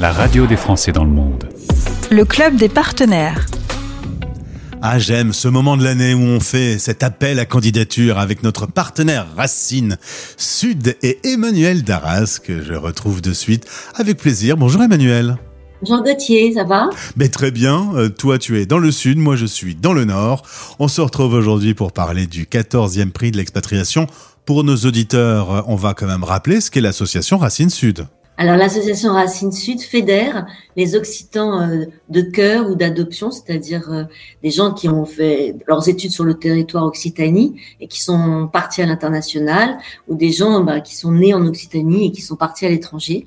la radio des Français dans le monde. Le club des partenaires. Ah, j'aime ce moment de l'année où on fait cet appel à candidature avec notre partenaire Racine Sud et Emmanuel Darras que je retrouve de suite avec plaisir. Bonjour Emmanuel. Jean Gauthier, ça va? Mais Très bien, euh, toi tu es dans le sud, moi je suis dans le nord. On se retrouve aujourd'hui pour parler du 14e prix de l'expatriation. Pour nos auditeurs, on va quand même rappeler ce qu'est l'association Racine Sud. Alors l'association Racine Sud fédère les Occitans euh, de cœur ou d'adoption, c'est-à-dire euh, des gens qui ont fait leurs études sur le territoire Occitanie et qui sont partis à l'international, ou des gens bah, qui sont nés en Occitanie et qui sont partis à l'étranger.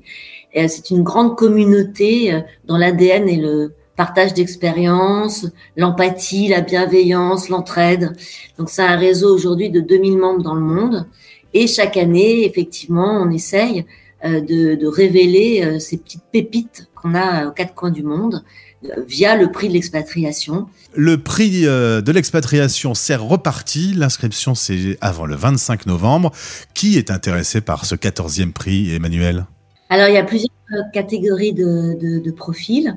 Euh, c'est une grande communauté dont l'ADN est le partage d'expériences, l'empathie, la bienveillance, l'entraide. Donc c'est un réseau aujourd'hui de 2000 membres dans le monde. Et chaque année, effectivement, on essaye euh, de, révéler euh, ces petites pépites qu'on a aux quatre coins du monde euh, via le prix de l'expatriation. Le prix de l'expatriation s'est reparti. L'inscription, c'est avant le 25 novembre. Qui est intéressé par ce 14e prix, Emmanuel? Alors, il y a plusieurs catégories de, profils.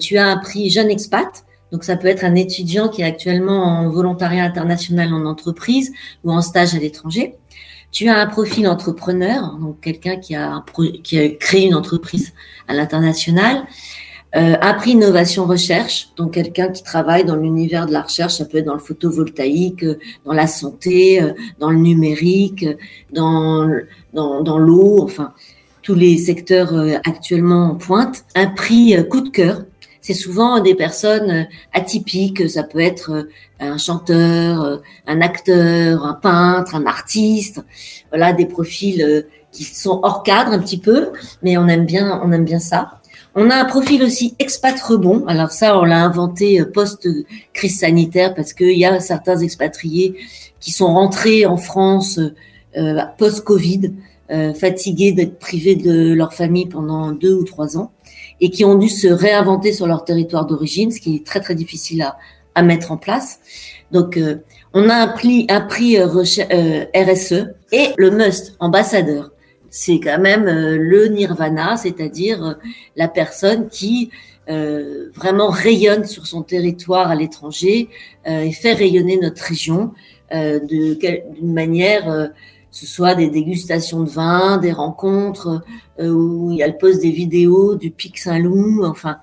tu as un prix jeune expat. Donc, ça peut être un étudiant qui est actuellement en volontariat international en entreprise ou en stage à l'étranger. Tu as un profil entrepreneur, donc quelqu'un qui a, créé une entreprise à l'international. Euh, un prix innovation recherche, donc quelqu'un qui travaille dans l'univers de la recherche, ça peut être dans le photovoltaïque, euh, dans la santé, euh, dans le numérique, dans, dans, dans l'eau, enfin tous les secteurs actuellement en pointe. Un prix coup de cœur, c'est souvent des personnes euh, atypiques. Ça peut être euh, un chanteur, euh, un acteur, un peintre, un artiste. Voilà, des profils qui sont hors cadre un petit peu, mais on aime bien, on aime bien ça. On a un profil aussi expat rebond. Alors ça, on l'a inventé post-crise sanitaire parce qu'il y a certains expatriés qui sont rentrés en France post-Covid, fatigués d'être privés de leur famille pendant deux ou trois ans et qui ont dû se réinventer sur leur territoire d'origine, ce qui est très très difficile à, à mettre en place. Donc, euh, on a un prix, euh, euh RSE et le must ambassadeur. C'est quand même euh, le nirvana, c'est-à-dire la personne qui vraiment rayonne sur son territoire à l'étranger et fait rayonner notre région d'une manière ce soit des dégustations de vin, des rencontres euh, où il y a le poste des vidéos du Pic Saint-Loup, enfin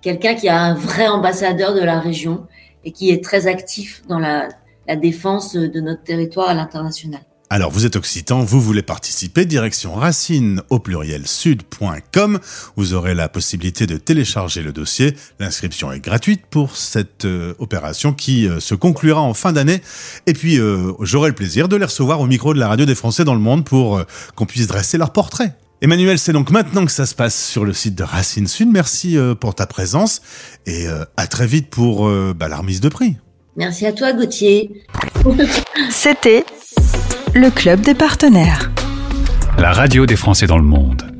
quelqu'un qui a un vrai ambassadeur de la région et qui est très actif dans la défense de notre territoire à l'international. Alors vous êtes occitan, vous voulez participer, direction racine au pluriel sud.com. Vous aurez la possibilité de télécharger le dossier. L'inscription est gratuite pour cette euh, opération qui euh, se conclura en fin d'année. Et puis euh, j'aurai le plaisir de les recevoir au micro de la radio des Français dans le monde pour qu'on puisse dresser leur portrait. Emmanuel, c'est donc maintenant que ça se passe sur le site de Racine Sud. Merci pour ta présence et à très vite pour bah, la remise de prix. Merci à toi Gauthier. C'était le club des partenaires. La radio des Français dans le monde.